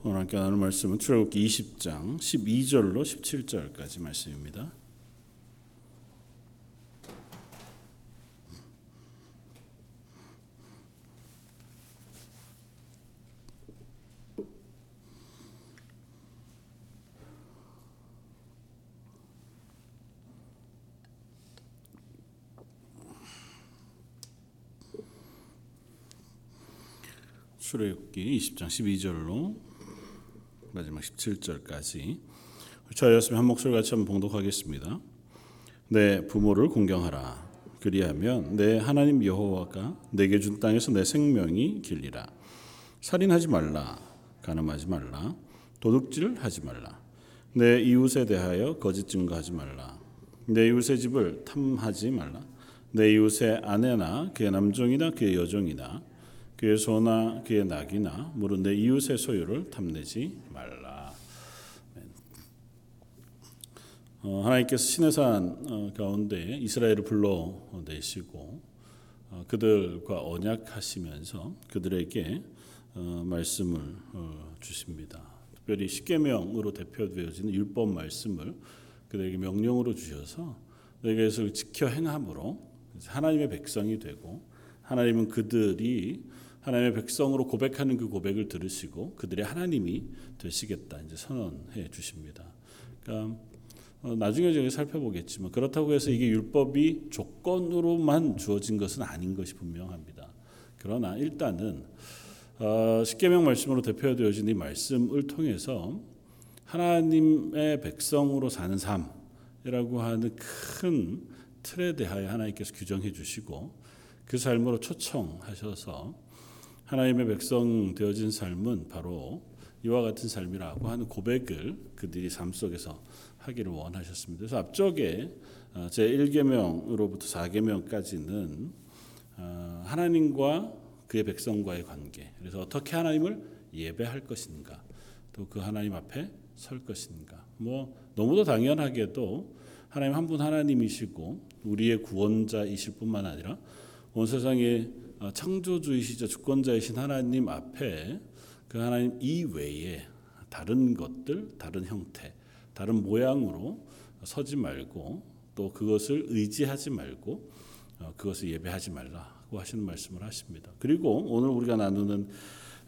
오늘 함께 나눌 말씀은 출애굽기 20장 12절로 17절까지 말씀입니다. 출애굽기 20장 12절로 마지막 17절까지 저였으면 한 목소리 같이 한번 봉독하겠습니다. 내 부모를 공경하라. 그리하면 내 하나님 여호와가 내게 준 땅에서 내 생명이 길리라. 살인하지 말라. 간음하지 말라. 도둑질하지 말라. 내 이웃에 대하여 거짓 증거하지 말라. 내 이웃의 집을 탐하지 말라. 내 이웃의 아내나 그의 남종이나 그의 여종이나 그의 소나 그의 낙이나 물은 내 이웃의 소유를 탐내지 말라. 어, 하나님께서 시내산 어, 가운데 이스라엘을 불러 내시고 어, 그들과 언약하시면서 그들에게 어, 말씀을 어, 주십니다. 특별히 십계명으로 대표되어지는 율법 말씀을 그들에게 명령으로 주셔서 너희가 지켜 행함으로 하나님의 백성이 되고 하나님은 그들이 하나님의 백성으로 고백하는 그 고백을 들으시고 그들의 하나님이 되시겠다 이제 선언해 주십니다. 그러니까 어, 나중에 저희 살펴보겠지만 그렇다고 해서 이게 율법이 조건으로만 주어진 것은 아닌 것이 분명합니다. 그러나 일단은 어, 십계명 말씀으로 대표되어진 이 말씀을 통해서 하나님의 백성으로 사는 삶이라고 하는 큰 틀에 대하여 하나님께서 규정해 주시고 그 삶으로 초청하셔서 하나님의 백성 되어진 삶은 바로 이와 같은 삶이라고 하는 고백을 그들이 삶 속에서 하기를 원하셨습니다. 그래서 앞쪽에 어, 제 1계명으로부터 4계명까지는 어, 하나님과 그의 백성과의 관계. 그래서 어떻게 하나님을 예배할 것인가. 또 그 하나님 앞에 설 것인가. 뭐 너무도 당연하게도 하나님 한 분 하나님이시고 우리의 구원자이실 뿐만 아니라 온 세상에 어, 창조주이시자 주권자이신 하나님 앞에 그 하나님 이외에 다른 것들, 다른 형태, 다른 모양으로 서지 말고 또 그것을 의지하지 말고 어, 그것을 예배하지 말라고 하시는 말씀을 하십니다. 그리고 오늘 우리가 나누는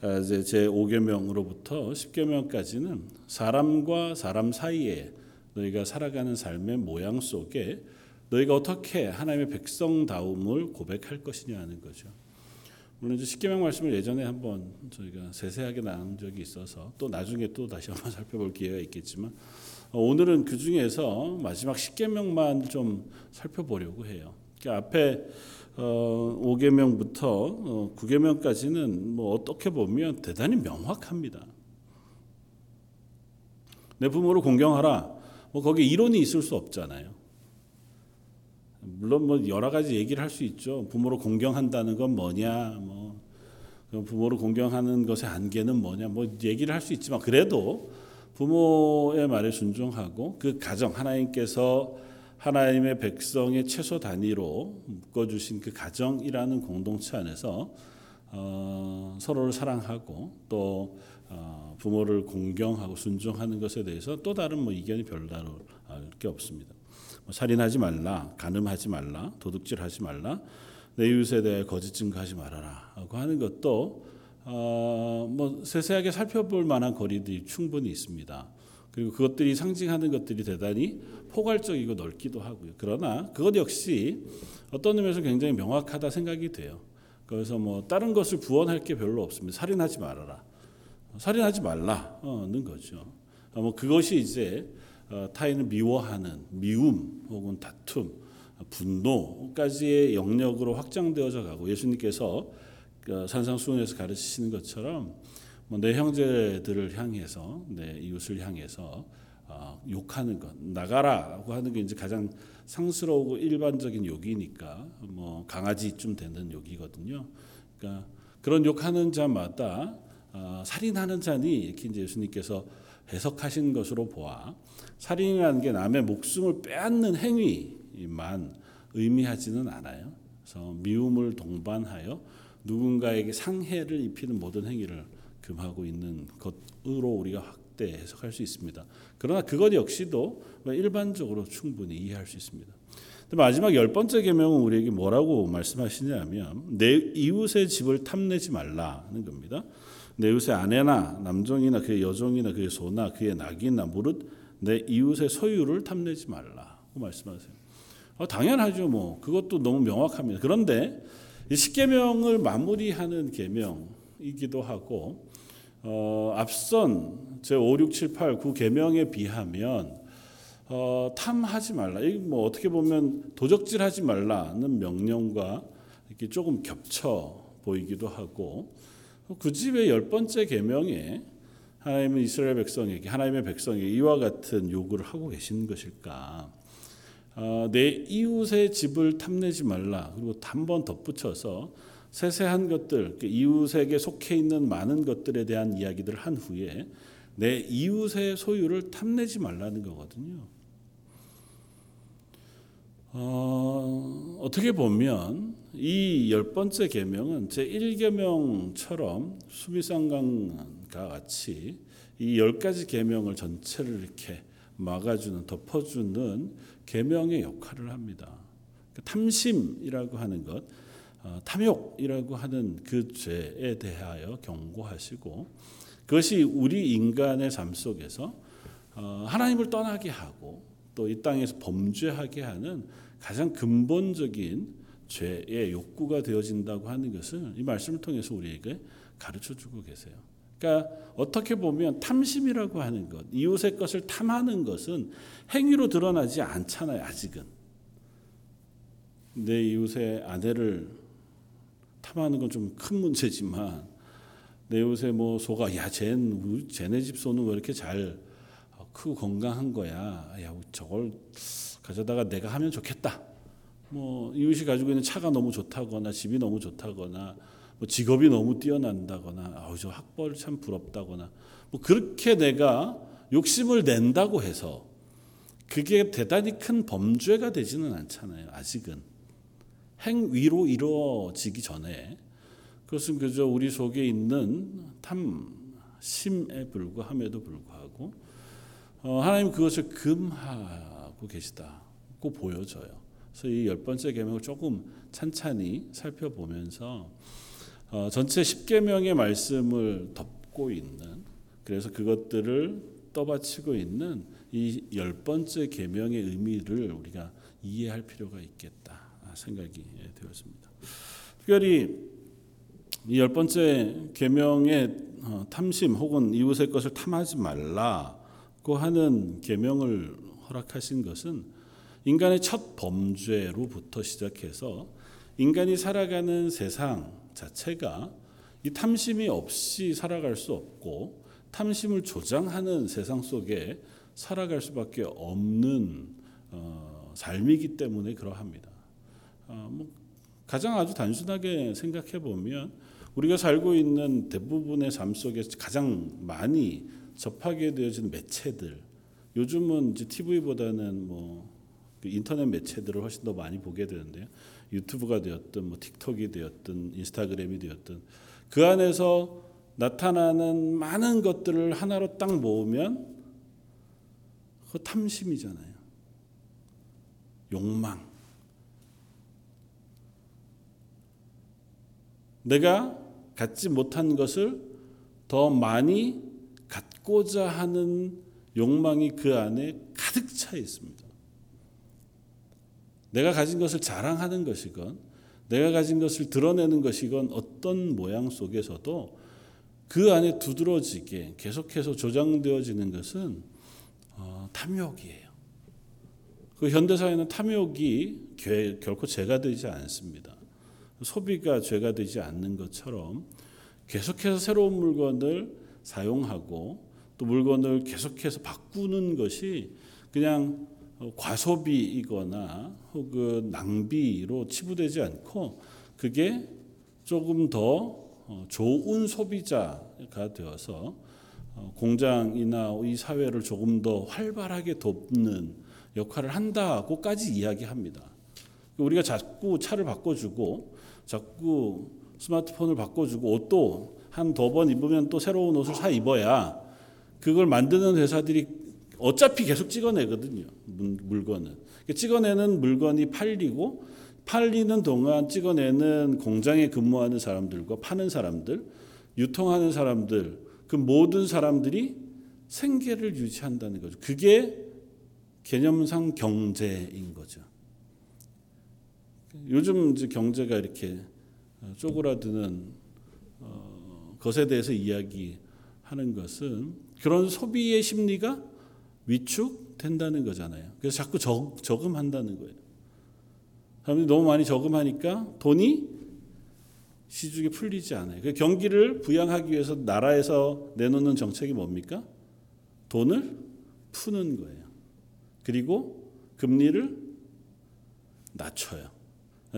어, 제 5계명으로부터 10계명까지는 사람과 사람 사이에 너희가 살아가는 삶의 모양 속에 너희가 어떻게 하나님의 백성다움을 고백할 것이냐 는 거죠. 물론 이제 십계명 말씀을 예전에 한번 저희가 세세하게 나눈 적이 있어서 또 나중에 또 다시 한번 살펴볼 기회가 있겠지만 어, 오늘은 그 중에서 마지막 십계명만 좀 살펴보려고 해요. 그러니까 앞에 어, 5계명부터 어, 9계명까지는 뭐 어떻게 보면 대단히 명확합니다. 내 부모를 공경하라. 뭐 거기 이론이 있을 수 없잖아요. 물론 뭐 여러 가지 얘기를 할 수 있죠. 부모를 공경한다는 건 뭐냐, 뭐 부모를 공경하는 것의 안개는 뭐냐, 뭐 얘기를 할 수 있지만 그래도 부모의 말에 순종하고 그 가정 하나님께서 하나님의 백성의 최소 단위로 묶어주신 그 가정이라는 공동체 안에서 어, 서로를 사랑하고 또 어, 부모를 공경하고 순종하는 것에 대해서 또 다른 뭐 이견이 별다를 게 없습니다. 뭐 살인하지 말라, 간음하지 말라, 도둑질하지 말라, 내 이웃에 대해 거짓 증거하지 말아라라고 하는 것도 어, 뭐 세세하게 살펴볼 만한 거리들이 충분히 있습니다. 그리고 그것들이 상징하는 것들이 대단히 포괄적이고 넓기도 하고요. 그러나 그것 역시 어떤 의미에서 굉장히 명확하다 생각이 돼요. 그래서 뭐 다른 것을 부원할 게 별로 없습니다. 살인하지 말아라. 살인하지 말라는 거죠. 뭐 그것이 이제 어, 타인을 미워하는 미움 혹은 다툼, 분노까지의 영역으로 확장되어져 가고 예수님께서 그 산상수훈에서 가르치시는 것처럼 뭐내 형제들을 향해서 내 이웃을 향해서 어, 욕하는 것 나가라고 하는 게 이제 가장 상스러우고 일반적인 욕이니까 뭐 강아지쯤 되는 욕이거든요. 그러니까 그런 욕하는 자마다 어, 살인하는 자니 이렇게 이제 예수님께서 해석하신 것으로 보아 살인이라는 게 남의 목숨을 빼앗는 행위만 의미하지는 않아요. 그래서 미움을 동반하여 누군가에게 상해를 입히는 모든 행위를 금하고 있는 것으로 우리가 확대 해석할 수 있습니다. 그러나 그것 역시도 일반적으로 충분히 이해할 수 있습니다. 마지막 열 번째 계명은 우리에게 뭐라고 말씀하시냐면 내 이웃의 집을 탐내지 말라는 겁니다. 내 이웃의 아내나 남종이나 그의 여종이나 그의 소나 그의 낙이나 무릇 내 이웃의 소유를 탐내지 말라고 말씀하세요. 어, 당연하죠. 뭐 그것도 너무 명확합니다. 그런데 이 십계명을 마무리하는 계명이기도 하고 어, 앞선 제 5, 6, 7, 8, 9 계명에 비하면 어, 탐하지 말라. 이뭐 어떻게 보면 도적질하지 말라는 명령과 이렇게 조금 겹쳐 보이기도 하고 그 집의 열 번째 계명에 하나님은 이스라엘 백성에게 하나님의 백성에게 이와 같은 요구를 하고 계신 것일까? 어, 내 이웃의 집을 탐내지 말라. 그리고 한번 덧붙여서 세세한 것들, 그 이웃에게 속해 있는 많은 것들에 대한 이야기들을 한 후에 내 이웃의 소유를 탐내지 말라는 거거든요. 어, 어떻게 보면 이 열 번째 계명은 제 1계명처럼 수미상강 과 같이 이 열 가지 계명을 전체를 이렇게 막아주는 덮어주는 계명의 역할을 합니다. 그 탐심이라고 하는 것, 어, 탐욕이라고 하는 그 죄에 대하여 경고하시고 그것이 우리 인간의 삶 속에서 어, 하나님을 떠나게 하고 또 이 땅에서 범죄하게 하는 가장 근본적인 죄의 욕구가 되어진다고 하는 것을 이 말씀을 통해서 우리에게 가르쳐 주고 계세요. 그러니까 어떻게 보면 탐심이라고 하는 것, 이웃의 것을 탐하는 것은 행위로 드러나지 않잖아요, 아직은. 내 이웃의 아내를 탐하는 건 좀 큰 문제지만 내 이웃의 뭐 소가 야, 쟤는 쟤네 집 소는 왜 이렇게 잘 크고 건강한 거야. 야, 저걸 가져다가 내가 하면 좋겠다. 뭐 이웃이 가지고 있는 차가 너무 좋다거나 집이 너무 좋다거나 뭐 직업이 너무 뛰어난다거나 아우 저 학벌 참 부럽다거나 뭐 그렇게 내가 욕심을 낸다고 해서 그게 대단히 큰 범죄가 되지는 않잖아요. 아직은 행위로 이루어지기 전에 그것은 그저 우리 속에 있는 탐심에 불과함에도 불구하고 어, 하나님 그것을 금하고 계시다고 보여져요. 그래서 이 열 번째 계명을 조금 찬찬히 살펴보면서 어, 전체 10계명의 말씀을 덮고 있는 그래서 그것들을 떠받치고 있는 이 열 번째 계명의 의미를 우리가 이해할 필요가 있겠다 생각이 되었습니다. 특별히 이 열 번째 계명의 어, 탐심 혹은 이웃의 것을 탐하지 말라고 하는 계명을 허락하신 것은 인간의 첫 범죄로부터 시작해서 인간이 살아가는 세상 자체가 이 탐심이 없이 살아갈 수 없고 탐심을 조장하는 세상 속에 살아갈 수밖에 없는 어, 삶이기 때문에 그러합니다. 어, 뭐 가장 아주 단순하게 생각해 보면 우리가 살고 있는 대부분의 삶 속에 가장 많이 접하게 되어진 매체들 요즘은 이제 TV보다는 뭐그 인터넷 매체들을 훨씬 더 많이 보게 되는데요. 유튜브가 되었든 뭐 틱톡이 되었든 인스타그램이 되었든 그 안에서 나타나는 많은 것들을 하나로 딱 모으면 그 탐심이잖아요. 욕망. 내가 갖지 못한 것을 더 많이 갖고자 하는 욕망이 그 안에 가득 차 있습니다. 내가 가진 것을 자랑하는 것이건 내가 가진 것을 드러내는 것이건 어떤 모양 속에서도 그 안에 두드러지게 계속해서 조장되어지는 것은 어, 탐욕이에요. 그 현대사회는 탐욕이 결코 죄가 되지 않습니다. 소비가 죄가 되지 않는 것처럼 계속해서 새로운 물건을 사용하고 또 물건을 계속해서 바꾸는 것이 그냥 어, 과소비이거나 혹은 낭비로 치부되지 않고 그게 조금 더 어, 좋은 소비자가 되어서 어, 공장이나 이 사회를 조금 더 활발하게 돕는 역할을 한다고까지 이야기합니다. 우리가 자꾸 차를 바꿔주고 자꾸 스마트폰을 바꿔주고 옷도 한 두 번 입으면 또 새로운 옷을 사 입어야 그걸 만드는 회사들이 어차피 계속 찍어내거든요. 물- 물건은. 그 찍어내는 물건이 팔리고 팔리는 동안 찍어내는 공장에 근무하는 사람들과 파는 사람들, 유통하는 사람들, 그 모든 사람들이 생계를 유지한다는 거죠. 그게 개념상 경제인 거죠. 요즘 이제 경제가 이렇게 쪼그라드는 어, 것에 대해서 이야기하는 것은 그런 소비의 심리가 위축된다는 거잖아요. 그래서 자꾸 적, 저금한다는 거예요. 사람들이 너무 많이 저금하니까 돈이 시중에 풀리지 않아요. 그 경기를 부양하기 위해서 나라에서 내놓는 정책이 뭡니까? 돈을 푸는 거예요. 그리고 금리를 낮춰요.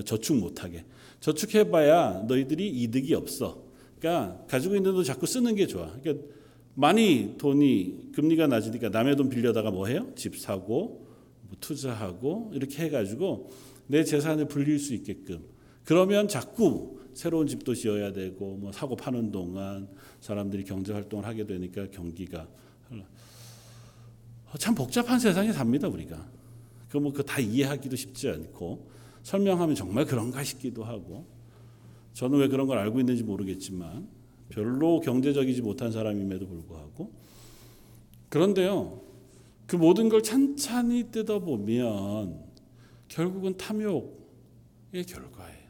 저축 못하게. 저축해봐야 너희들이 이득이 없어. 그러니까 가지고 있는 돈 자꾸 쓰는 게 좋아. 그러니까 많이 돈이 금리가 낮으니까 남의 돈 빌려다가 뭐 해요? 집 사고 뭐 투자하고 이렇게 해가지고 내 재산을 불릴 수 있게끔. 그러면 자꾸 새로운 집도 지어야 되고 뭐 사고 파는 동안 사람들이 경제 활동을 하게 되니까 경기가 참 복잡한 세상에 삽니다 우리가. 그뭐 다 이해하기도 쉽지 않고 설명하면 정말 그런가 싶기도 하고 저는 왜 그런 걸 알고 있는지 모르겠지만 별로 경제적이지 못한 사람임에도 불구하고 그런데요 그 모든 걸 찬찬히 뜯어 보면 결국은 탐욕의 결과예요.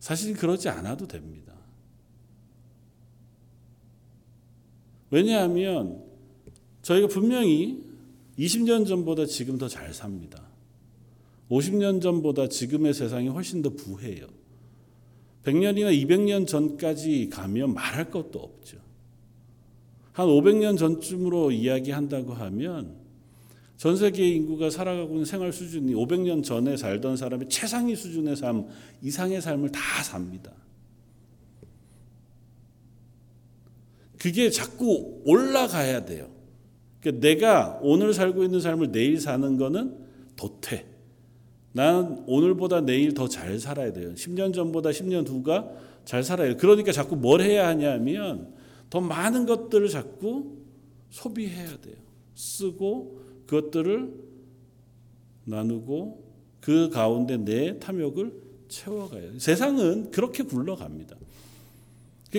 사실 그러지 않아도 됩니다. 왜냐하면 저희가 분명히 20년 전보다 지금 더 잘 삽니다. 50년 전보다 지금의 세상이 훨씬 더 부해요. 100년이나 200년 전까지 가면 말할 것도 없죠. 한 500년 전쯤으로 이야기한다고 하면 전 세계 인구가 살아가고 있는 생활 수준이 500년 전에 살던 사람의 최상위 수준의 삶 이상의 삶을 다 삽니다. 그게 자꾸 올라가야 돼요. 그러니까 내가 오늘 살고 있는 삶을 내일 사는 거는 도태. 난 오늘보다 내일 더 잘 살아야 돼요. 10년 전보다 10년 후가 잘 살아야 돼요. 그러니까 자꾸 뭘 해야 하냐면 더 많은 것들을 자꾸 소비해야 돼요. 쓰고 그것들을 나누고 그 가운데 내 탐욕을 채워가야 돼요. 세상은 그렇게 굴러갑니다.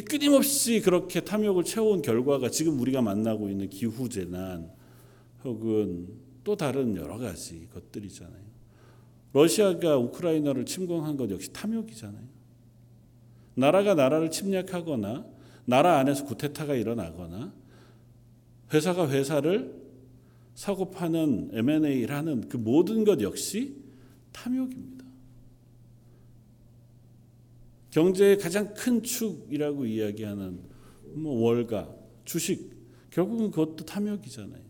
끊임없이 그렇게 탐욕을 채워온 결과가 지금 우리가 만나고 있는 기후재난 혹은 또 다른 여러 가지 것들이잖아요. 러시아가 우크라이나를 침공한 것 역시 탐욕이잖아요. 나라가 나라를 침략하거나 나라 안에서 구테타가 일어나거나 회사가 회사를 사고 파는 M&A를 하는 그 모든 것 역시 탐욕입니다. 경제의 가장 큰 축이라고 이야기하는 뭐 월가, 주식 결국은 그것도 탐욕이잖아요.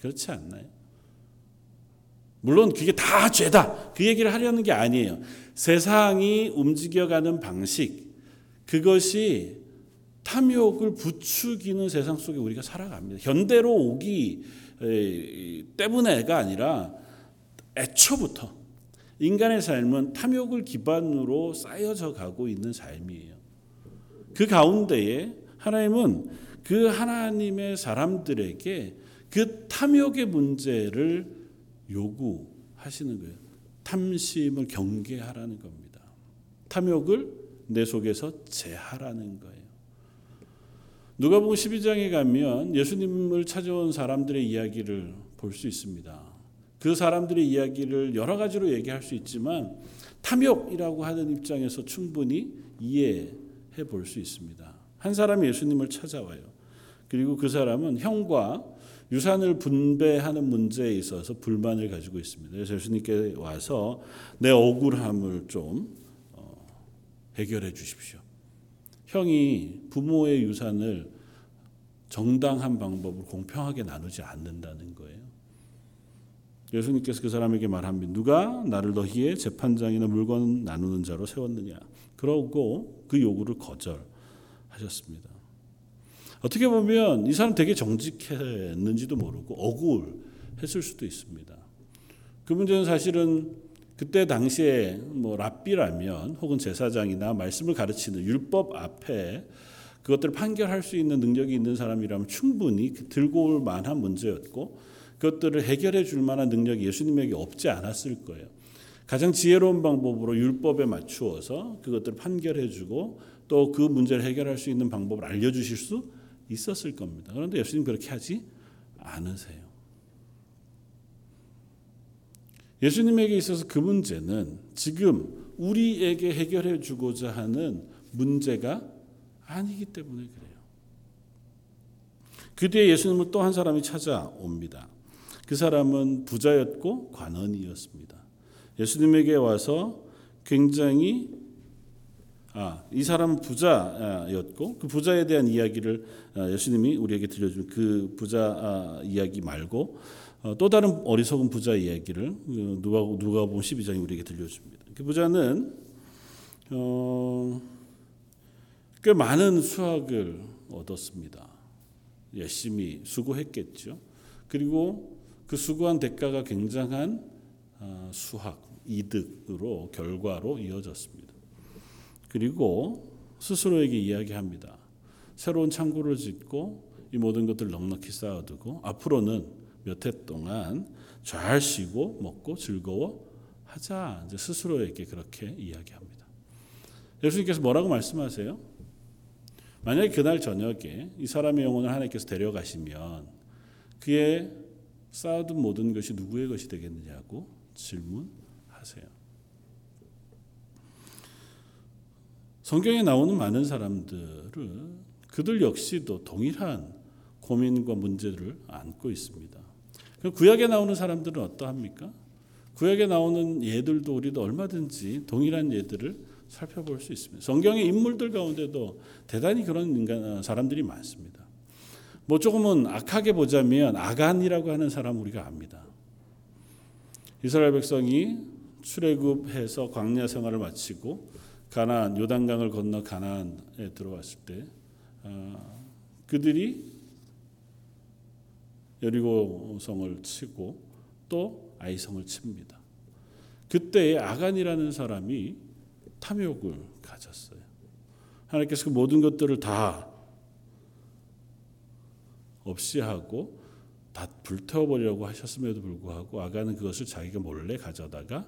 그렇지 않나요? 물론 그게 다 죄다. 그 얘기를 하려는 게 아니에요. 세상이 움직여가는 방식, 그것이 탐욕을 부추기는 세상 속에 우리가 살아갑니다. 현대로 오기 때문에가 아니라 애초부터 인간의 삶은 탐욕을 기반으로 쌓여져 가고 있는 삶이에요. 그 가운데에 하나님은 그 하나님의 사람들에게 그 탐욕의 문제를 요구하시는 거예요. 탐심을 경계하라는 겁니다. 탐욕을 내 속에서 제하라는 거예요. 누가복음 12장에 가면 예수님을 찾아온 사람들의 이야기를 볼 수 있습니다. 그 사람들의 이야기를 여러 가지로 얘기할 수 있지만 탐욕이라고 하는 입장에서 충분히 이해해 볼 수 있습니다. 한 사람이 예수님을 찾아와요. 그리고 그 사람은 형과 유산을 분배하는 문제에 있어서 불만을 가지고 있습니다. 그래서 예수님께 와서 내 억울함을 좀 어, 해결해 주십시오. 형이 부모의 유산을 정당한 방법으로 공평하게 나누지 않는다는 거예요. 예수님께서 그 사람에게 말합니다. 누가 나를 너희의 재판장이나 물건 나누는 자로 세웠느냐. 그러고 그 요구를 거절하셨습니다. 어떻게 보면 이 사람 되게 정직했는지도 모르고 억울했을 수도 있습니다. 그 문제는 사실은 그때 당시에 뭐 랍비라면 혹은 제사장이나 말씀을 가르치는 율법 앞에 그것들을 판결할 수 있는 능력이 있는 사람이라면 충분히 그 들고 올 만한 문제였고 그것들을 해결해 줄 만한 능력이 예수님에게 없지 않았을 거예요. 가장 지혜로운 방법으로 율법에 맞추어서 그것들을 판결해 주고 또 그 문제를 해결할 수 있는 방법을 알려 주실 수 있었을 겁니다. 그런데 예수님 그렇게 하지 않으세요. 예수님에게 있어서 그 문제는 지금 우리에게 해결해 주고자 하는 문제가 아니기 때문에 그래요. 그 뒤에 예수님을 또 한 사람이 찾아옵니다. 그 사람은 부자였고 관원이었습니다. 예수님에게 와서 굉장히 아, 이 사람은 부자였고 그 부자에 대한 이야기를 아, 예수님이 우리에게 들려준 그 부자 아, 이야기 말고 어, 또 다른 어리석은 부자 이야기를 어, 누가 누가 보면 12장이 우리에게 들려줍니다. 그 부자는 어, 꽤 많은 수확을 얻었습니다. 열심히 수고했겠죠. 그리고 그 수고한 대가가 굉장한 수학 이득으로 결과로 이어졌습니다. 그리고 스스로에게 이야기합니다. 새로운 창고를 짓고 이 모든 것들을 넉넉히 쌓아두고 앞으로는 몇 해 동안 잘 쉬고 먹고 즐거워 하자. 이제 스스로에게 그렇게 이야기합니다. 예수님께서 뭐라고 말씀하세요? 만약에 그날 저녁에 이 사람의 영혼을 하나님께서 데려가시면 그의 쌓아둔 모든 것이 누구의 것이 되겠느냐고 질문하세요. 성경에 나오는 많은 사람들은 그들 역시도 동일한 고민과 문제를 안고 있습니다. 구약에 나오는 사람들은 어떠합니까? 구약에 나오는 예들도 우리도 얼마든지 동일한 예들을 살펴볼 수 있습니다. 성경의 인물들 가운데도 대단히 그런 인간 사람들이 많습니다. 뭐 조금은 악하게 보자면 아간이라고 하는 사람 우리가 압니다. 이스라엘 백성이 출애굽해서 광야 생활을 마치고 가나안 요단강을 건너 가나안에 들어왔을 때 어, 그들이 여리고성을 치고 또 아이성을 칩니다. 그때 아간이라는 사람이 탐욕을 가졌어요. 하나님께서 그 모든 것들을 다 없이 하고 다 불태워버리려고 하셨음에도 불구하고 아간은 그것을 자기가 몰래 가져다가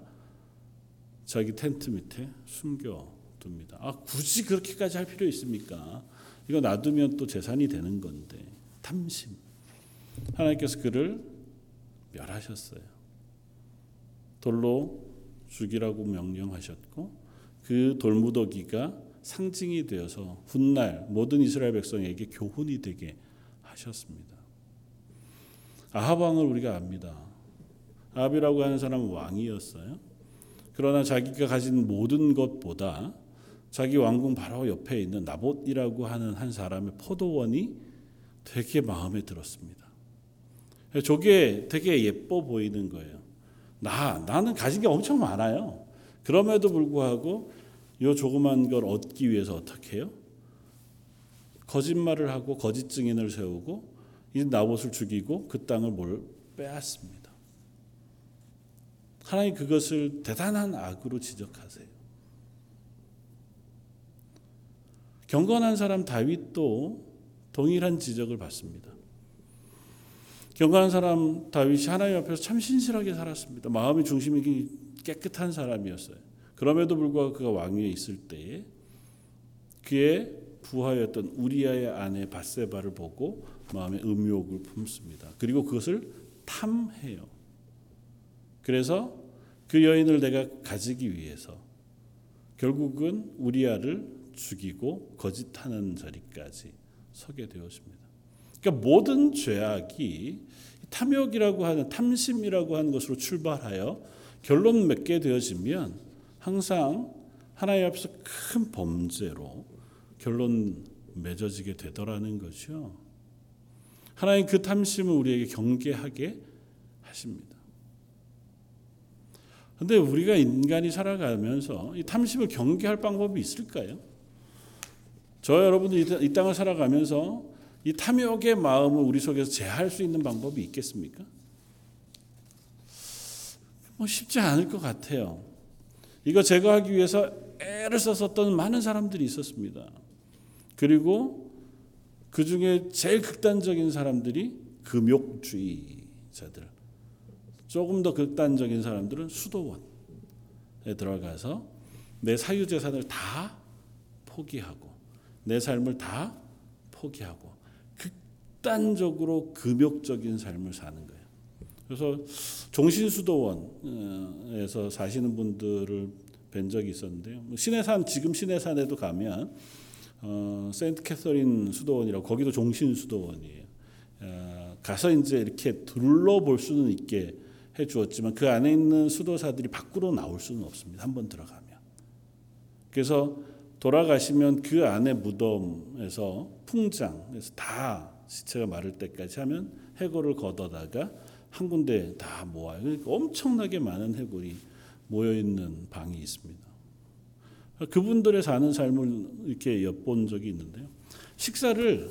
자기 텐트 밑에 숨겨둡니다. 아 굳이 그렇게까지 할 필요 있습니까? 이거 놔두면 또 재산이 되는 건데 탐심. 하나님께서 그를 멸하셨어요. 돌로 죽이라고 명령하셨고 그 돌무더기가 상징이 되어서 훗날 모든 이스라엘 백성에게 교훈이 되게 하셨습니다. 아합 왕을 우리가 압니다. 아합이라고 하는 사람은 왕이었어요. 그러나 자기가 가진 모든 것보다 자기 왕궁 바로 옆에 있는 나봇이라고 하는 한 사람의 포도원이 되게 마음에 들었습니다. 저게 되게 예뻐 보이는 거예요. 나 나는 가진 게 엄청 많아요. 그럼에도 불구하고 이 조그만 걸 얻기 위해서 어떻게 해요? 거짓말을 하고 거짓 증인을 세우고 이 나봇을 죽이고 그 땅을 뭘 빼앗습니다. 하나님 그것을 대단한 악으로 지적하세요. 경건한 사람 다윗도 동일한 지적을 받습니다. 경건한 사람 다윗이 하나님 앞에서 참 신실하게 살았습니다. 마음의 중심이 깨끗한 사람이었어요. 그럼에도 불구하고 그가 왕위에 있을 때에 그의 부하였던 우리아의 아내 바세바를 보고 마음에 음욕을 품습니다. 그리고 그것을 탐해요. 그래서 그 여인을 내가 가지기 위해서 결국은 우리아를 죽이고 거짓하는 자리까지 서게 되었습니다. 그러니까 모든 죄악이 탐욕이라고 하는 탐심이라고 하는 것으로 출발하여 결론 맺게 되어지면 항상 하나님 앞에서 큰 범죄로 결론 맺어지게 되더라는 거죠. 하나님 그 탐심을 우리에게 경계하게 하십니다. 근데 우리가 인간이 살아가면서 이 탐심을 경계할 방법이 있을까요? 저 여러분들 이 땅을 살아가면서 이 탐욕의 마음을 우리 속에서 제할 수 있는 방법이 있겠습니까? 뭐 쉽지 않을 것 같아요. 이거 제거하기 위해서 애를 썼었던 많은 사람들이 있었습니다. 그리고 그 중에 제일 극단적인 사람들이 금욕주의자들. 조금 더 극단적인 사람들은 수도원에 들어가서 내 사유 재산을 다 포기하고 내 삶을 다 포기하고 극단적으로 금욕적인 삶을 사는 거예요. 그래서 종신수도원에서 사시는 분들을 뵌 적이 있었는데요. 뭐 신해산 지금 신해산에도 가면 어, 세인트 캐서린 수도원이라고 거기도 종신 수도원이에요. 어, 가서 이제 이렇게 둘러볼 수는 있게 해 주었지만 그 안에 있는 수도사들이 밖으로 나올 수는 없습니다. 한번 들어가면. 그래서 돌아가시면 그 안에 무덤에서 풍장에서 다 시체가 마를 때까지 하면 해골을 걷어다가 한 군데 다 모아요. 그러니까 엄청나게 많은 해골이 모여 있는 방이 있습니다. 그분들의 사는 삶을 이렇게 엿본 적이 있는데요. 식사를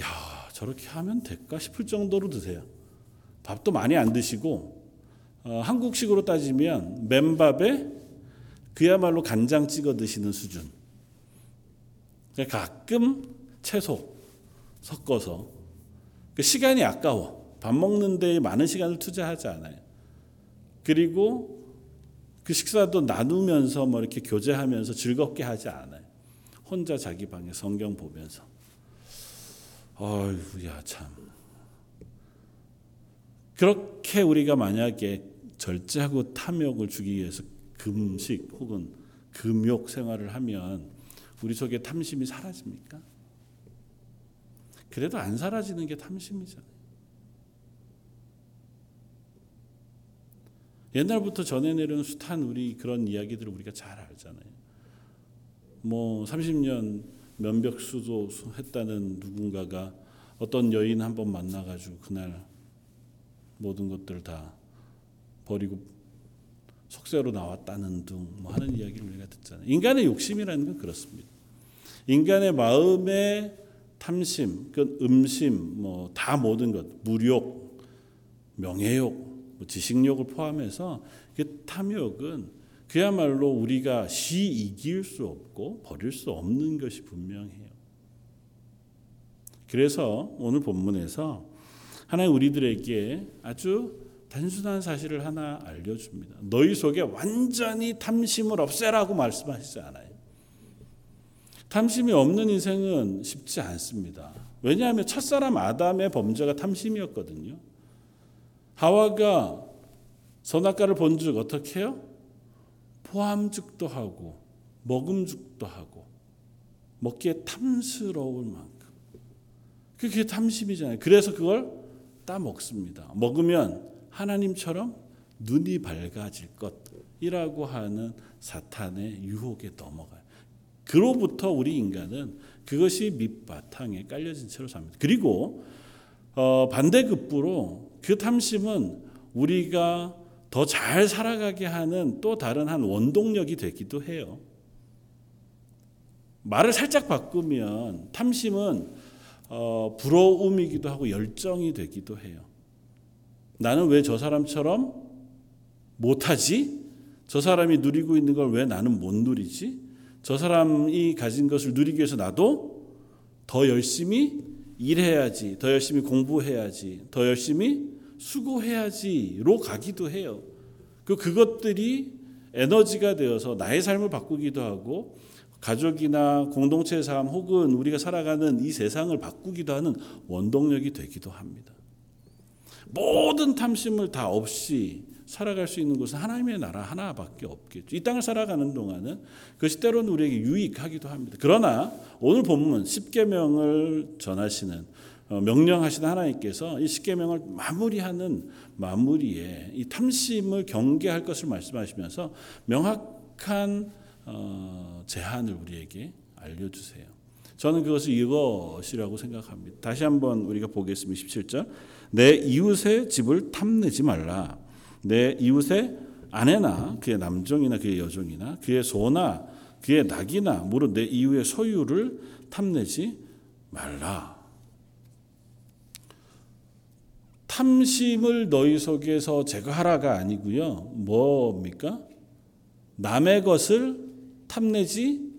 야 저렇게 하면 될까 싶을 정도로 드세요. 밥도 많이 안 드시고 어, 한국식으로 따지면 맨밥에 그야말로 간장 찍어 드시는 수준. 그러니까 가끔 채소 섞어서 그 시간이 아까워. 밥 먹는 데 많은 시간을 투자하지 않아요. 그리고 그 식사도 나누면서 뭐 이렇게 교제하면서 즐겁게 하지 않아요. 혼자 자기 방에 성경 보면서. 어휴야 참. 그렇게 우리가 만약에 절제하고 탐욕을 주기 위해서 금식 혹은 금욕 생활을 하면 우리 속에 탐심이 사라집니까? 그래도 안 사라지는 게 탐심이잖아요. 옛날부터 전해 내려온 숱한 우리 그런 이야기들을 우리가 잘 알잖아요. 뭐 30년 면벽 수도 했다는 누군가가 어떤 여인 한 번 만나가지고 그날 모든 것들 다 버리고 속세로 나왔다는 둥 뭐 하는 이야기를 우리가 듣잖아요. 인간의 욕심이라는 건 그렇습니다. 인간의 마음의 탐심, 그 음심, 뭐 다 모든 것, 무욕, 명예욕, 뭐 지식욕을 포함해서 그 탐욕은 그야말로 우리가 시 이길 수 없고 버릴 수 없는 것이 분명해요. 그래서 오늘 본문에서 하나님 우리들에게 아주 단순한 사실을 하나 알려줍니다. 너희 속에 완전히 탐심을 없애라고 말씀하시지 않아요. 탐심이 없는 인생은 쉽지 않습니다. 왜냐하면 첫사람 아담의 범죄가 탐심이었거든요. 하와가 선악과를 본즉 어떻게 해요? 포함죽도 하고 먹음죽도 하고 먹기에 탐스러울 만큼 그게 탐심이잖아요. 그래서 그걸 따 먹습니다. 먹으면 하나님처럼 눈이 밝아질 것이라고 하는 사탄의 유혹에 넘어가요. 그로부터 우리 인간은 그것이 밑바탕에 깔려진 채로 삽니다. 그리고 어, 반대급부로 그 탐심은 우리가 더 잘 살아가게 하는 또 다른 한 원동력이 되기도 해요. 말을 살짝 바꾸면 탐심은 어, 부러움이기도 하고 열정이 되기도 해요. 나는 왜 저 사람처럼 못하지? 저 사람이 누리고 있는 걸 왜 나는 못 누리지? 저 사람이 가진 것을 누리기 위해서 나도 더 열심히 일해야지, 더 열심히 공부해야지, 더 열심히 수고해야지로 가기도 해요. 그 그것들이 에너지가 되어서 나의 삶을 바꾸기도 하고 가족이나 공동체의 삶 혹은 우리가 살아가는 이 세상을 바꾸기도 하는 원동력이 되기도 합니다. 모든 탐심을 다 없이 살아갈 수 있는 곳은 하나님의 나라 하나밖에 없겠죠. 이 땅을 살아가는 동안은 그것이 때로는 우리에게 유익하기도 합니다. 그러나 오늘 본문 10계명을 전하시는 어, 명령하시는 하나님께서 이 10계명을 마무리하는 마무리에 이 탐심을 경계할 것을 말씀하시면서 명확한 어, 제한을 우리에게 알려주세요. 저는 그것을 이것이라고 생각합니다. 다시 한번 우리가 보겠습니다. 17절. 내 이웃의 집을 탐내지 말라. 내 이웃의 아내나 그의 남정이나 그의 여정이나 그의 소나 그의 낙이나 무릇 내 이웃의 소유를 탐내지 말라. 탐심을 너희 속에서 제거하라가 아니고요. 뭡니까? 남의 것을 탐내지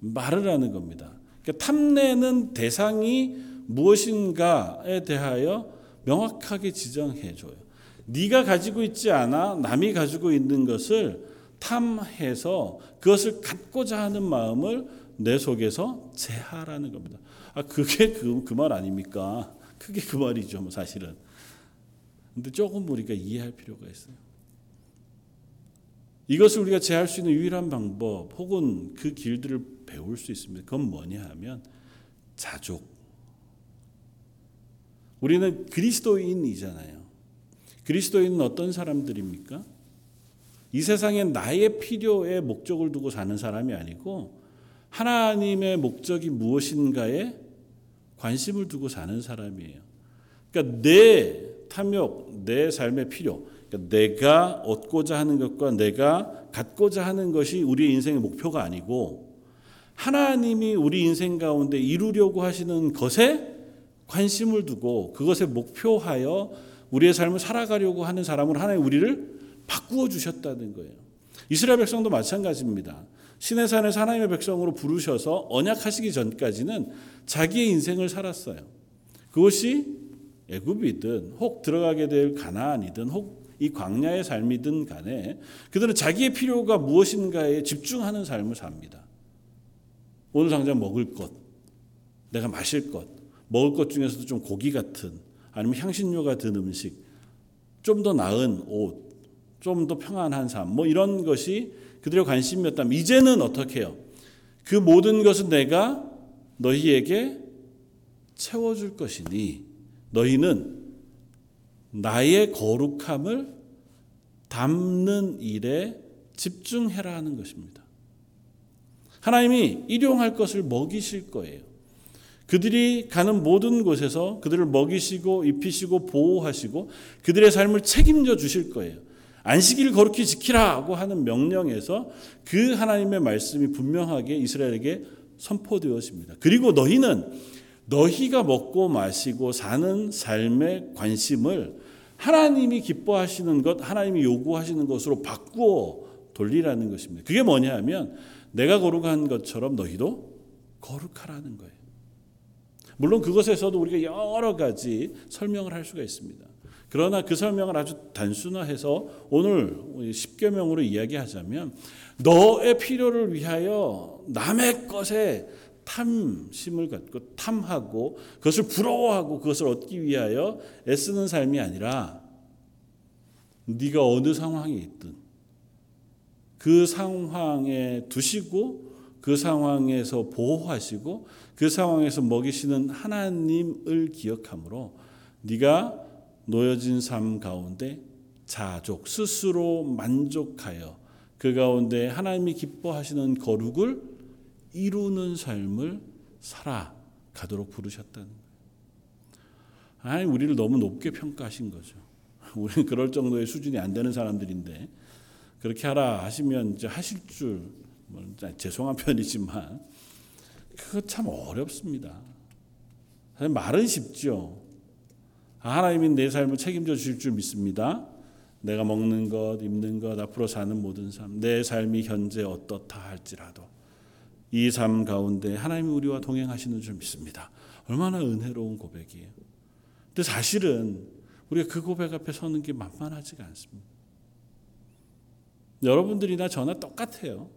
말으라는 겁니다. 그러니까 탐내는 대상이 무엇인가에 대하여 명확하게 지정해 줘요. 네가 가지고 있지 않아 남이 가지고 있는 것을 탐해서 그것을 갖고자 하는 마음을 내 속에서 제하라는 겁니다. 아 그게 그 그말 아닙니까? 그게 그 말이죠, 뭐 사실은. 근데 조금 우리가 이해할 필요가 있어요. 이것을 우리가 제할 수 있는 유일한 방법 혹은 그 길들을 배울 수 있습니다. 그건 뭐냐 하면 자족 우리는 그리스도인이잖아요. 그리스도인은 어떤 사람들입니까? 이 세상에 나의 필요에 목적을 두고 사는 사람이 아니고 하나님의 목적이 무엇인가에 관심을 두고 사는 사람이에요. 그러니까 내 탐욕, 내 삶의 필요, 그러니까 내가 얻고자 하는 것과 내가 갖고자 하는 것이 우리의 인생의 목표가 아니고 하나님이 우리 인생 가운데 이루려고 하시는 것에 관심을 두고 그것에 목표하여 우리의 삶을 살아가려고 하는 사람으로 하나의 우리를 바꾸어 주셨다는 거예요. 이스라엘 백성도 마찬가지입니다. 시내산에서 하나님의 백성으로 부르셔서 언약하시기 전까지는 자기의 인생을 살았어요. 그것이 애굽이든 혹 들어가게 될 가나안이든 혹 이 광야의 삶이든 간에 그들은 자기의 필요가 무엇인가에 집중하는 삶을 삽니다. 오늘 당장 먹을 것, 내가 마실 것, 먹을 것 중에서도 좀 고기 같은 아니면 향신료가 든 음식, 좀 더 나은 옷, 좀 더 평안한 삶, 뭐 이런 것이 그들의 관심이었다면 이제는 어떻게 해요? 그 모든 것은 내가 너희에게 채워줄 것이니 너희는 나의 거룩함을 담는 일에 집중해라 하는 것입니다. 하나님이 일용할 것을 먹이실 거예요. 그들이 가는 모든 곳에서 그들을 먹이시고 입히시고 보호하시고 그들의 삶을 책임져 주실 거예요. 안식일 거룩히 지키라고 하는 명령에서 그 하나님의 말씀이 분명하게 이스라엘에게 선포되어집니다. 그리고 너희는 너희가 먹고 마시고 사는 삶의 관심을 하나님이 기뻐하시는 것, 하나님이 요구하시는 것으로 바꾸어 돌리라는 것입니다. 그게 뭐냐 하면 내가 거룩한 것처럼 너희도 거룩하라는 거예요. 물론 그것에서도 우리가 여러 가지 설명을 할 수가 있습니다. 그러나 그 설명을 아주 단순화해서 오늘 10개명으로 이야기하자면 너의 필요를 위하여 남의 것에 탐심을 갖고 탐하고 그것을 부러워하고 그것을 얻기 위하여 애쓰는 삶이 아니라 네가 어느 상황에 있든 그 상황에 두시고 그 상황에서 보호하시고 그 상황에서 먹이시는 하나님을 기억함으로 네가 놓여진 삶 가운데 자족 스스로 만족하여 그 가운데 하나님이 기뻐하시는 거룩을 이루는 삶을 살아가도록 부르셨다는 거예요. 하나님 우리를 너무 높게 평가하신 거죠. 우리는 그럴 정도의 수준이 안 되는 사람들인데 그렇게 하라 하시면 이제 하실 줄 뭐, 죄송한 편이지만 그거 참 어렵습니다. 말은 쉽죠. 하나님이 내 삶을 책임져 주실 줄 믿습니다. 내가 먹는 것, 입는 것, 앞으로 사는 모든 삶, 내 삶이 현재 어떻다 할지라도 이 삶 가운데 하나님이 우리와 동행하시는 줄 믿습니다. 얼마나 은혜로운 고백이에요. 근데 사실은 우리가 그 고백 앞에 서는 게 만만하지가 않습니다. 여러분들이나 저나 똑같아요.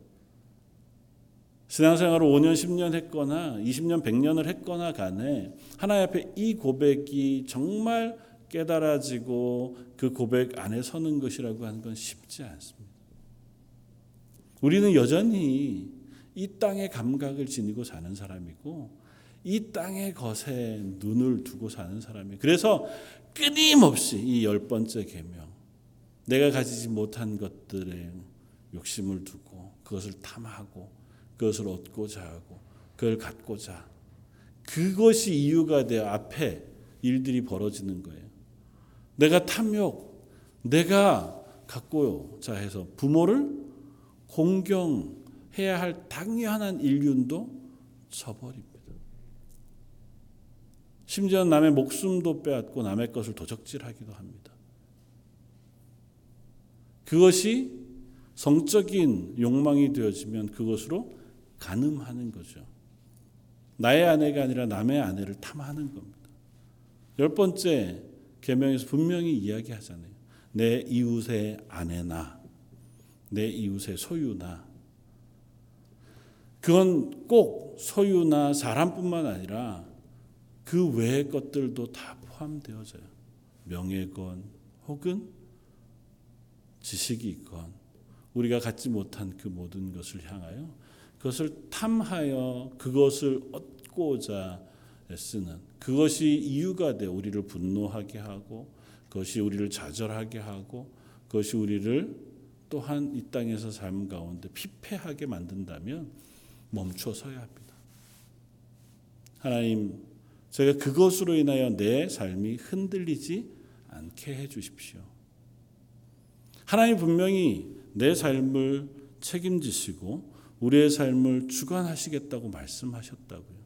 신앙생활을 5년, 10년 했거나 20년, 100년을 했거나 간에 하나님 앞에 이 고백이 정말 깨달아지고 그 고백 안에 서는 것이라고 하는 건 쉽지 않습니다. 우리는 여전히 이 땅의 감각을 지니고 사는 사람이고 이 땅의 것에 눈을 두고 사는 사람이 그래서 끊임없이 이 열 번째 계명 내가 가지지 못한 것들에 욕심을 두고 그것을 탐하고 그것을 얻고자 하고 그걸 갖고자 그것이 이유가 돼 앞에 일들이 벌어지는 거예요. 내가 탐욕, 내가 갖고자 해서 부모를 공경해야 할 당연한 인륜도 저버립니다. 심지어 남의 목숨도 빼앗고 남의 것을 도적질하기도 합니다. 그것이 성적인 욕망이 되어지면 그것으로 간음하는 거죠. 나의 아내가 아니라 남의 아내를 탐하는 겁니다. 열 번째 계명에서 분명히 이야기하잖아요. 내 이웃의 아내나 내 이웃의 소유나 그건 꼭 소유나 사람뿐만 아니라 그 외의 것들도 다 포함되어져요. 명예건 혹은 지식이 있건 우리가 갖지 못한 그 모든 것을 향하여 그것을 탐하여 그것을 얻고자 쓰는 그것이 이유가 돼 우리를 분노하게 하고 그것이 우리를 좌절하게 하고 그것이 우리를 또한 이 땅에서 삶 가운데 피폐하게 만든다면 멈춰 서야 합니다. 하나님, 제가 그것으로 인하여 내 삶이 흔들리지 않게 해 주십시오. 하나님 분명히 내 삶을 책임지시고 우리의 삶을 주관하시겠다고 말씀하셨다고요.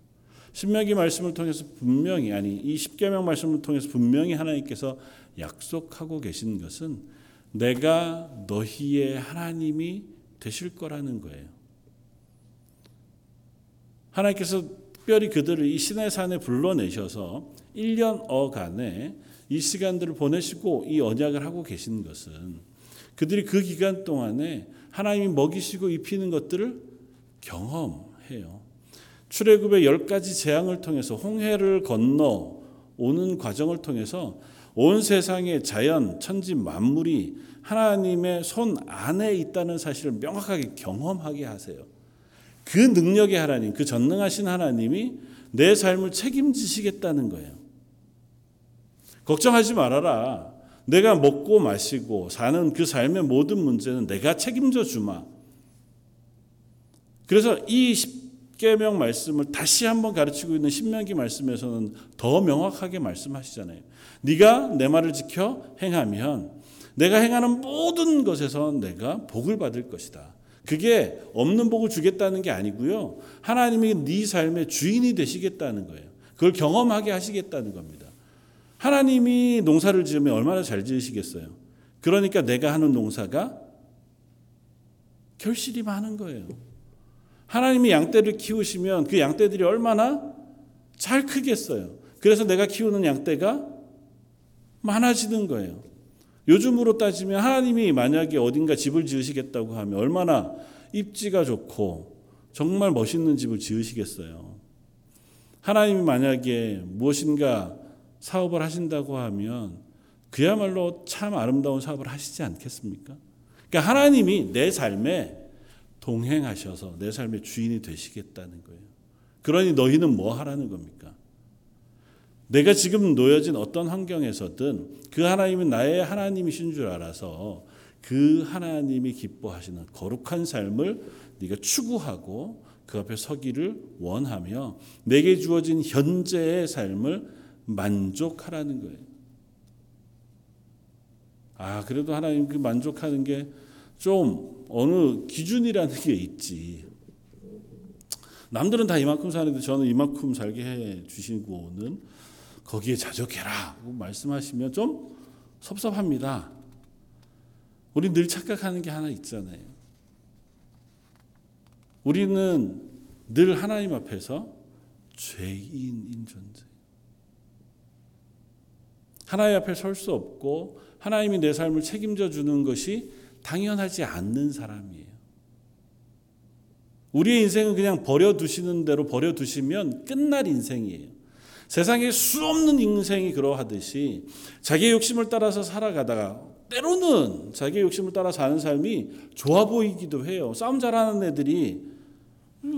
신명기 말씀을 통해서 분명히 아니 이 십계명 말씀을 통해서 분명히 하나님께서 약속하고 계신 것은 내가 너희의 하나님이 되실 거라는 거예요. 하나님께서 특별히 그들을 이 신의 산에 불러내셔서 1년 어간에 이 시간들을 보내시고 이 언약을 하고 계신 것은 그들이 그 기간 동안에 하나님이 먹이시고 입히는 것들을 경험해요. 출애굽의 열 가지 재앙을 통해서 홍해를 건너 오는 과정을 통해서 온 세상의 자연, 천지 만물이 하나님의 손 안에 있다는 사실을 명확하게 경험하게 하세요. 그 능력의 하나님, 그 전능하신 하나님이 내 삶을 책임지시겠다는 거예요. 걱정하지 말아라. 내가 먹고 마시고 사는 그 삶의 모든 문제는 내가 책임져 주마. 그래서 이 십계명 말씀을 다시 한번 가르치고 있는 신명기 말씀에서는 더 명확하게 말씀하시잖아요. 네가 내 말을 지켜 행하면 내가 행하는 모든 것에서 내가 복을 받을 것이다. 그게 없는 복을 주겠다는 게 아니고요. 하나님이 네 삶의 주인이 되시겠다는 거예요. 그걸 경험하게 하시겠다는 겁니다. 하나님이 농사를 지으면 얼마나 잘 지으시겠어요. 그러니까 내가 하는 농사가 결실이 많은 거예요. 하나님이 양떼를 키우시면 그 양떼들이 얼마나 잘 크겠어요. 그래서 내가 키우는 양떼가 많아지는 거예요. 요즘으로 따지면 하나님이 만약에 어딘가 집을 지으시겠다고 하면 얼마나 입지가 좋고 정말 멋있는 집을 지으시겠어요. 하나님이 만약에 무엇인가 사업을 하신다고 하면 그야말로 참 아름다운 사업을 하시지 않겠습니까? 그러니까 하나님이 내 삶에 동행하셔서 내 삶의 주인이 되시겠다는 거예요. 그러니 너희는 뭐 하라는 겁니까? 내가 지금 놓여진 어떤 환경에서든 그 하나님이 나의 하나님이신 줄 알아서 그 하나님이 기뻐하시는 거룩한 삶을 네가 추구하고 그 앞에 서기를 원하며 내게 주어진 현재의 삶을 만족하라는 거예요. 아, 그래도 하나님 그 만족하는 게 좀 어느 기준이라는 게 있지. 남들은 다 이만큼 사는데 저는 이만큼 살게 해 주시고는 거기에 자족해라 말씀하시면 좀 섭섭합니다. 우리 늘 착각하는 게 하나 있잖아요. 우리는 늘 하나님 앞에서 죄인인 존재. 하나님 앞에 설 수 없고 하나님이 내 삶을 책임져 주는 것이 당연하지 않는 사람이에요. 우리의 인생은 그냥 버려두시는 대로 버려두시면 끝날 인생이에요. 세상에 수 없는 인생이 그러하듯이 자기의 욕심을 따라서 살아가다가 때로는 자기의 욕심을 따라 사는 삶이 좋아 보이기도 해요. 싸움 잘하는 애들이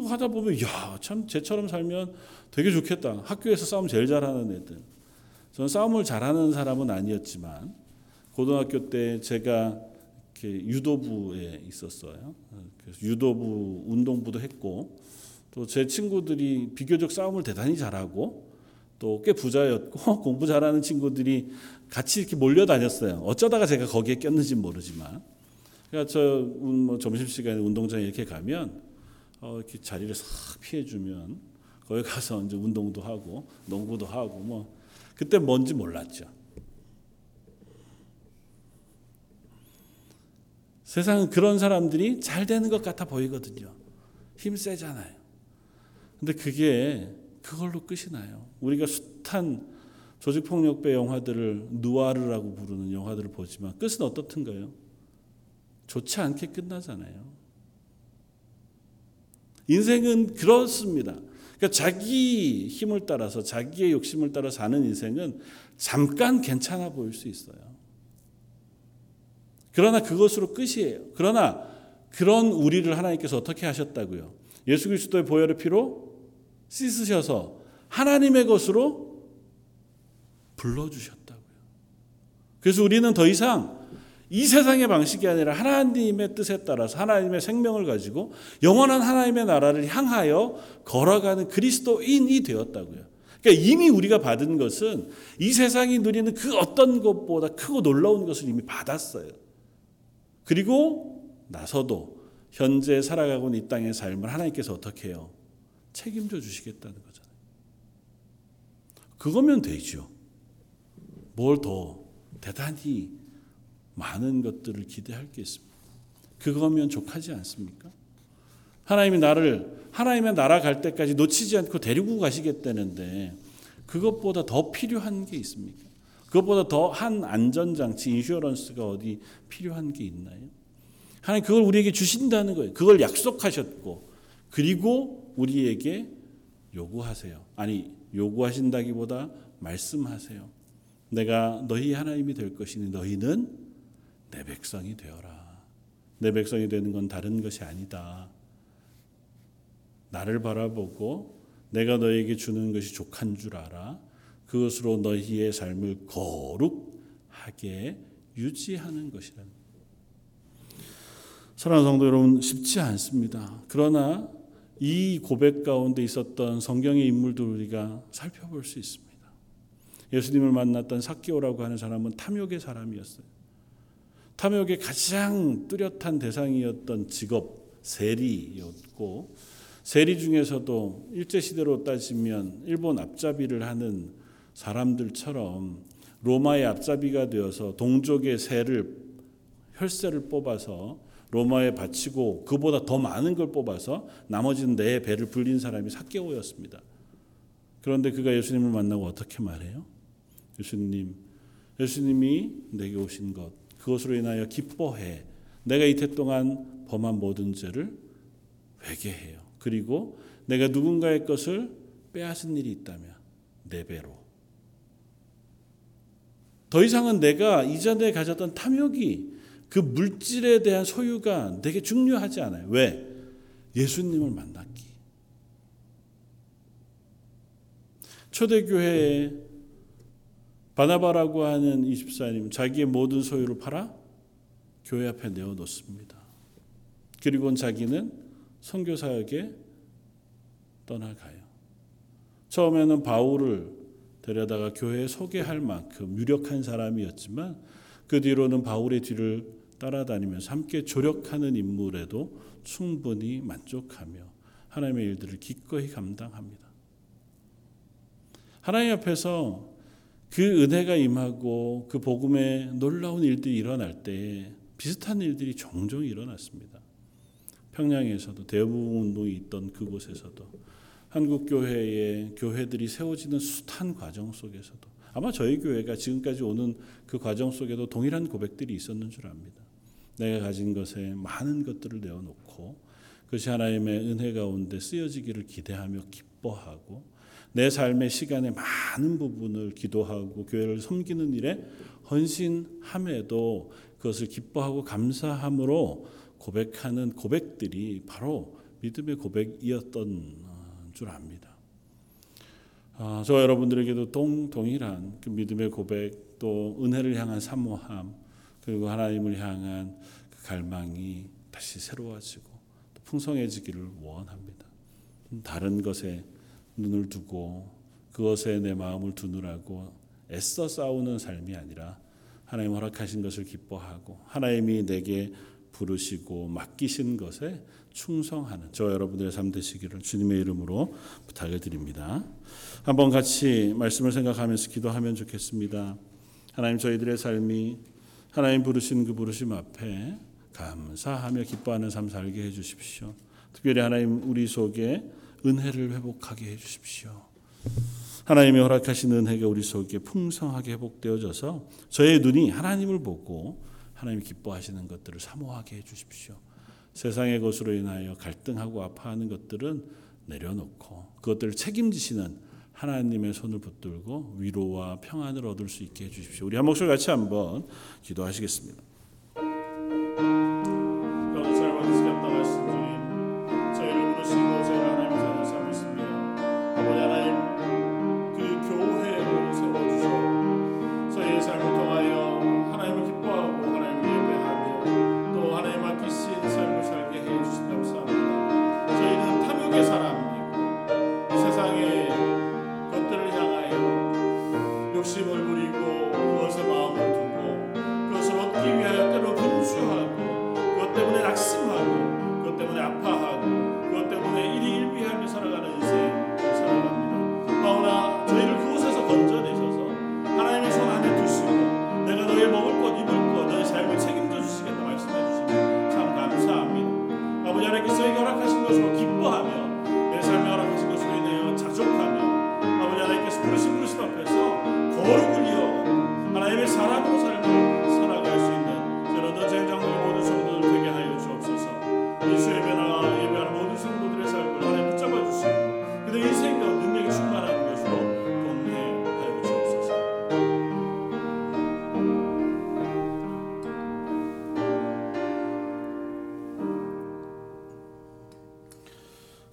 하다 보면 야 참 쟤처럼 살면 되게 좋겠다. 학교에서 싸움 제일 잘하는 애들. 저는 싸움을 잘하는 사람은 아니었지만 고등학교 때 제가 유도부에 있었어요. 그래서 유도부 운동부도 했고 또 제 친구들이 비교적 싸움을 대단히 잘하고 또 꽤 부자였고 공부 잘하는 친구들이 같이 이렇게 몰려다녔어요. 어쩌다가 제가 거기에 꼈는지 모르지만. 그러니까 저 뭐 점심 시간에 운동장에 이렇게 가면 어, 이렇게 자리를 싹 피해주면 거기 가서 이제 운동도 하고 농구도 하고 뭐 그때 뭔지 몰랐죠. 세상은 그런 사람들이 잘 되는 것 같아 보이거든요. 힘 세잖아요. 근데 그게 그걸로 끝이 나요. 우리가 숱한 조직폭력배 영화들을 누아르라고 부르는 영화들을 보지만 끝은 어떻든가요? 좋지 않게 끝나잖아요. 인생은 그렇습니다. 그러니까 자기 힘을 따라서 자기의 욕심을 따라 사는 인생은 잠깐 괜찮아 보일 수 있어요. 그러나 그것으로 끝이에요. 그러나 그런 우리를 하나님께서 어떻게 하셨다고요? 예수 그리스도의 보혈의 피로 씻으셔서 하나님의 것으로 불러주셨다고요. 그래서 우리는 더 이상 이 세상의 방식이 아니라 하나님의 뜻에 따라서 하나님의 생명을 가지고 영원한 하나님의 나라를 향하여 걸어가는 그리스도인이 되었다고요. 그러니까 이미 우리가 받은 것은 이 세상이 누리는 그 어떤 것보다 크고 놀라운 것을 이미 받았어요. 그리고 나서도 현재 살아가고 있는 이 땅의 삶을 하나님께서 어떻게 해요? 책임져 주시겠다는 거잖아요. 그거면 되죠. 뭘 더 대단히 많은 것들을 기대할 게 있습니다. 그거면 족하지 않습니까? 하나님이 나를 하나님의 나라 갈 때까지 놓치지 않고 데리고 가시겠다는데 그것보다 더 필요한 게 있습니까? 그것보다 더 한 안전장치, 인슈어런스가 어디 필요한 게 있나요? 하나님 그걸 우리에게 주신다는 거예요. 그걸 약속하셨고 그리고 우리에게 요구하세요. 아니 요구하신다기보다 말씀하세요. 내가 너희 하나님이 될 것이니 너희는 내 백성이 되어라. 내 백성이 되는 건 다른 것이 아니다. 나를 바라보고 내가 너에게 주는 것이 족한 줄 알아. 그것으로 너희의 삶을 거룩하게 유지하는 것이라는. 사랑하는 성도 여러분 쉽지 않습니다. 그러나 이 고백 가운데 있었던 성경의 인물들 우리가 살펴볼 수 있습니다. 예수님을 만났던 사기오라고 하는 사람은 탐욕의 사람이었어요. 탐욕의 가장 뚜렷한 대상이었던 직업 세리였고 세리 중에서도 일제 시대로 따지면 일본 앞잡이를 하는 사람들처럼 로마의 앞잡이가 되어서 동족의 세를 혈세를 뽑아서 로마에 바치고 그보다 더 많은 걸 뽑아서 나머지는 내 배를 불린 사람이 사개오였습니다. 그런데 그가 예수님을 만나고 어떻게 말해요? 예수님, 예수님이 내게 오신 것, 그것으로 인하여 기뻐해. 내가 이태 동안 범한 모든 죄를 회개해요. 그리고 내가 누군가의 것을 빼앗은 일이 있다면 내 배로. 더 이상은 내가 이전에 가졌던 탐욕이 그 물질에 대한 소유가 되게 중요하지 않아요. 왜? 예수님을 만났기. 초대교회에 바나바라고 하는 24님 자기의 모든 소유를 팔아 교회 앞에 내어놓습니다. 그리고 자기는 선교 사역에 떠나가요. 처음에는 바울을 데려다가 교회에 소개할 만큼 유력한 사람이었지만 그 뒤로는 바울의 뒤를 따라다니면서 함께 조력하는 인물에도 충분히 만족하며 하나님의 일들을 기꺼이 감당합니다. 하나님 앞에서 그 은혜가 임하고 그 복음의 놀라운 일들이 일어날 때 비슷한 일들이 종종 일어났습니다. 평양에서도 대부분 운동이 있던 그곳에서도 한국 교회의 교회들이 세워지는 숱한 과정 속에서도 아마 저희 교회가 지금까지 오는 그 과정 속에도 동일한 고백들이 있었는 줄 압니다. 내가 가진 것에 많은 것들을 내어놓고 그것이 하나님의 은혜 가운데 쓰여지기를 기대하며 기뻐하고 내 삶의 시간의 많은 부분을 기도하고 교회를 섬기는 일에 헌신함에도 그것을 기뻐하고 감사함으로 고백하는 고백들이 바로 믿음의 고백이었던 줄 압니다. 아, 저 여러분들에게도 동, 동일한 그 믿음의 고백 또 은혜를 향한 사모함 그리고 하나님을 향한 그 갈망이 다시 새로워지고 풍성해지기를 원합니다. 다른 것에 눈을 두고 그것에 내 마음을 두느라고 애써 싸우는 삶이 아니라 하나님 허락하신 것을 기뻐하고 하나님이 내게 부르시고 맡기신 것에 충성하는 저 여러분들의 삶 되시기를 주님의 이름으로 부탁을 드립니다. 한번 같이 말씀을 생각하면서 기도하면 좋겠습니다. 하나님 저희들의 삶이 하나님 부르신 그 부르심 앞에 감사하며 기뻐하는 삶 살게 해 주십시오. 특별히 하나님 우리 속에 은혜를 회복하게 해 주십시오. 하나님이 허락하신 은혜가 우리 속에 풍성하게 회복되어져서 저의 눈이 하나님을 보고 하나님 기뻐하시는 것들을 사모하게 해 주십시오. 세상의 것으로 인하여 갈등하고 아파하는 것들은 내려놓고 그것들을 책임지시는 하나님의 손을 붙들고 위로와 평안을 얻을 수 있게 해 주십시오. 우리 한 목소리 같이 한번 기도하시겠습니다.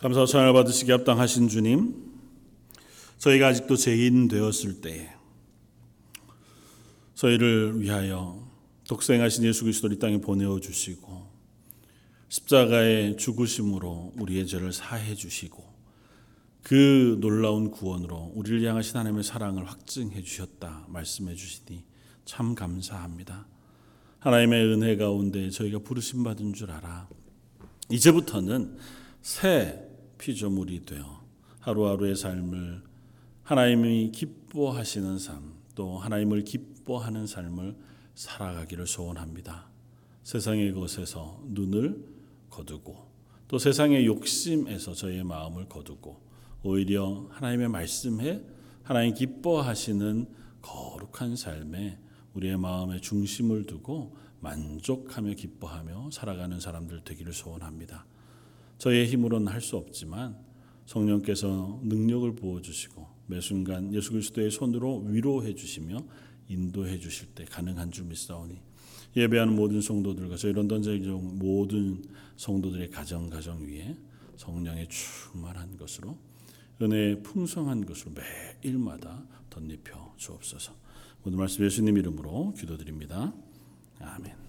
감사와 찬양을 받으시기 합당하신 주님 저희가 아직도 죄인 되었을 때에 저희를 위하여 독생하신 예수 그리스도를 이 땅에 보내어 주시고 십자가의 죽으심으로 우리의 죄를 사해 주시고 그 놀라운 구원으로 우리를 향하신 하나님의 사랑을 확증해 주셨다 말씀해 주시니 참 감사합니다. 하나님의 은혜 가운데 저희가 부르심 받은 줄 알아. 이제부터는 새 피조물이 되어 하루하루의 삶을 하나님이 기뻐하시는 삶, 또 하나님을 기뻐하는 삶을 살아가기를 소원합니다. 세상의 것에서 눈을 거두고 또 세상의 욕심에서 저희의 마음을 거두고 오히려 하나님의 말씀에 하나님 기뻐하시는 거룩한 삶에 우리의 마음의 중심을 두고 만족하며 기뻐하며 살아가는 사람들 되기를 소원합니다. 저희의 힘으로는 할 수 없지만 성령께서 능력을 부어 주시고 매 순간 예수 그리스도의 손으로 위로해 주시며 인도해 주실 때 가능한 줄 믿사오니 예배하는 모든 성도들과 저희 런던 제일종 모든 성도들의 가정 가정 위에 성령의 충만한 것으로 은혜의 풍성한 것으로 매일마다 덧입혀 주옵소서. 오늘 말씀 예수님 이름으로 기도드립니다. 아멘.